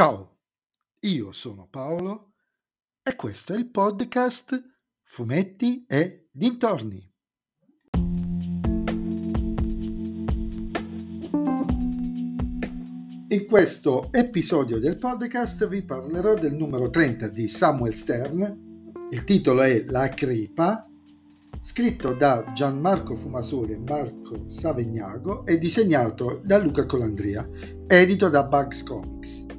Ciao, io sono Paolo e questo è il podcast Fumetti e Dintorni. In questo episodio del podcast vi parlerò del numero 30 di Samuel Stern. Il titolo è La Crepa scritto da Gianmarco Fumasoli e Marco Savegnago e disegnato da Luca Colandria, edito da Bugs Comics.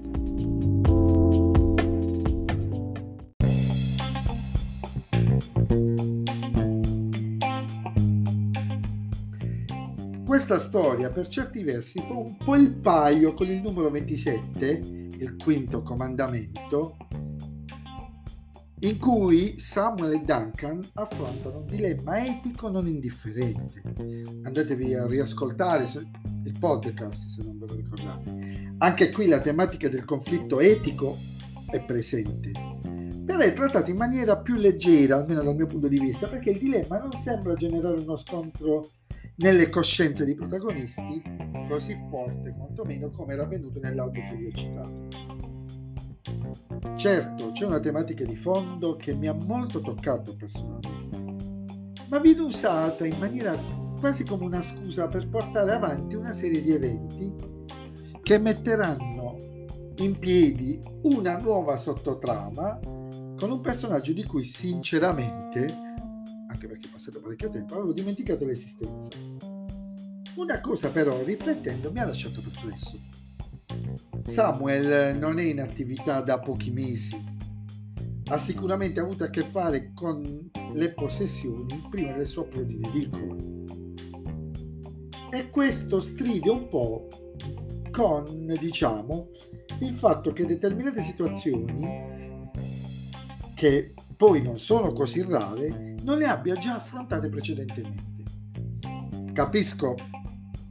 Questa storia per certi versi fa un po' il paio con il numero 27, il quinto comandamento, in cui Samuel e Duncan affrontano un dilemma etico non indifferente. Andatevi a riascoltare il podcast se non ve lo ricordate. Anche qui la tematica del conflitto etico è presente, però è trattata in maniera più leggera, almeno dal mio punto di vista, perché il dilemma non sembra generare uno scontro nelle coscienze dei protagonisti così forte quantomeno come era avvenuto nell'audio che vi ho citato. Certo, c'è una tematica di fondo che mi ha molto toccato personalmente, ma viene usata in maniera quasi come una scusa per portare avanti una serie di eventi che metteranno in piedi una nuova sottotrama con un personaggio di cui sinceramente, anche perché è passato parecchio tempo, avevo dimenticato l'esistenza. Una cosa però, riflettendo, mi ha lasciato perplesso Samuel non è in attività da pochi mesi, ha sicuramente avuto a che fare con le possessioni prima del suo approdo in edicola. E questo stride un po' con, diciamo, il fatto che determinate situazioni, che poi non sono così rare, non le abbia già affrontate precedentemente. Capisco,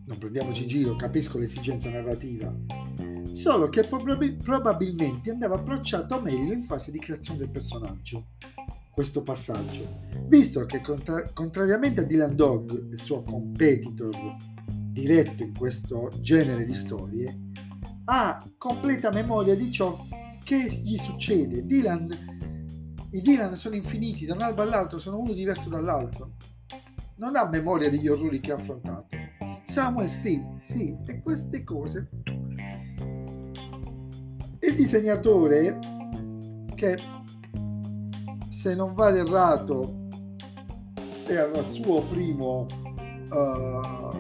non prendiamoci in giro, capisco l'esigenza narrativa solo che probab- probabilmente andava approcciato meglio in fase di creazione del personaggio. Questo passaggio, visto che contra- contrariamente a Dylan Dog, il suo competitor diretto in questo genere di storie, ha completa memoria di ciò che gli succede. Dylan, i Dylan sono infiniti, da un albo all'altro sono uno diverso dall'altro. Non ha memoria degli orrori che ha affrontato. Samuel Steve, sì, e queste cose il disegnatore che se non vado errato era il suo primo uh,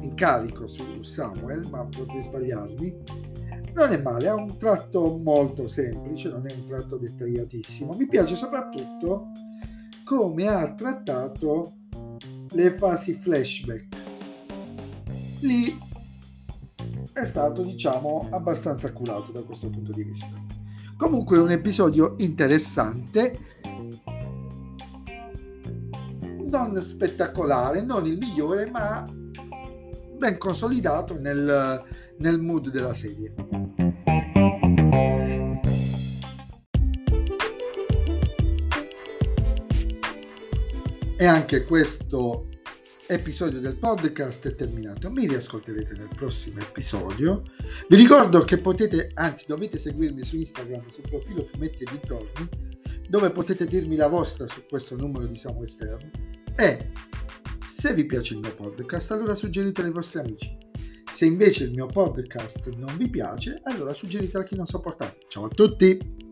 incarico su Samuel ma potrei sbagliarmi non è male, ha un tratto molto semplice, non è un tratto dettagliatissimo. Mi piace soprattutto come ha trattato le fasi flashback. Lì è stato diciamo abbastanza curato da questo punto di vista. Comunque un episodio interessante non spettacolare non il migliore ma ben consolidato nel, nel mood della serie. E anche questo episodio del podcast è terminato. Mi riascolterete nel prossimo episodio. Vi ricordo che potete, anzi dovete seguirmi su Instagram, sul profilo Fumetti e Dintorni, dove potete dirmi la vostra su questo numero di Samuel Stern. E se vi piace il mio podcast, allora suggeritelo ai vostri amici. Se invece il mio podcast non vi piace, allora suggeritelo a chi non sopportate. Ciao a tutti!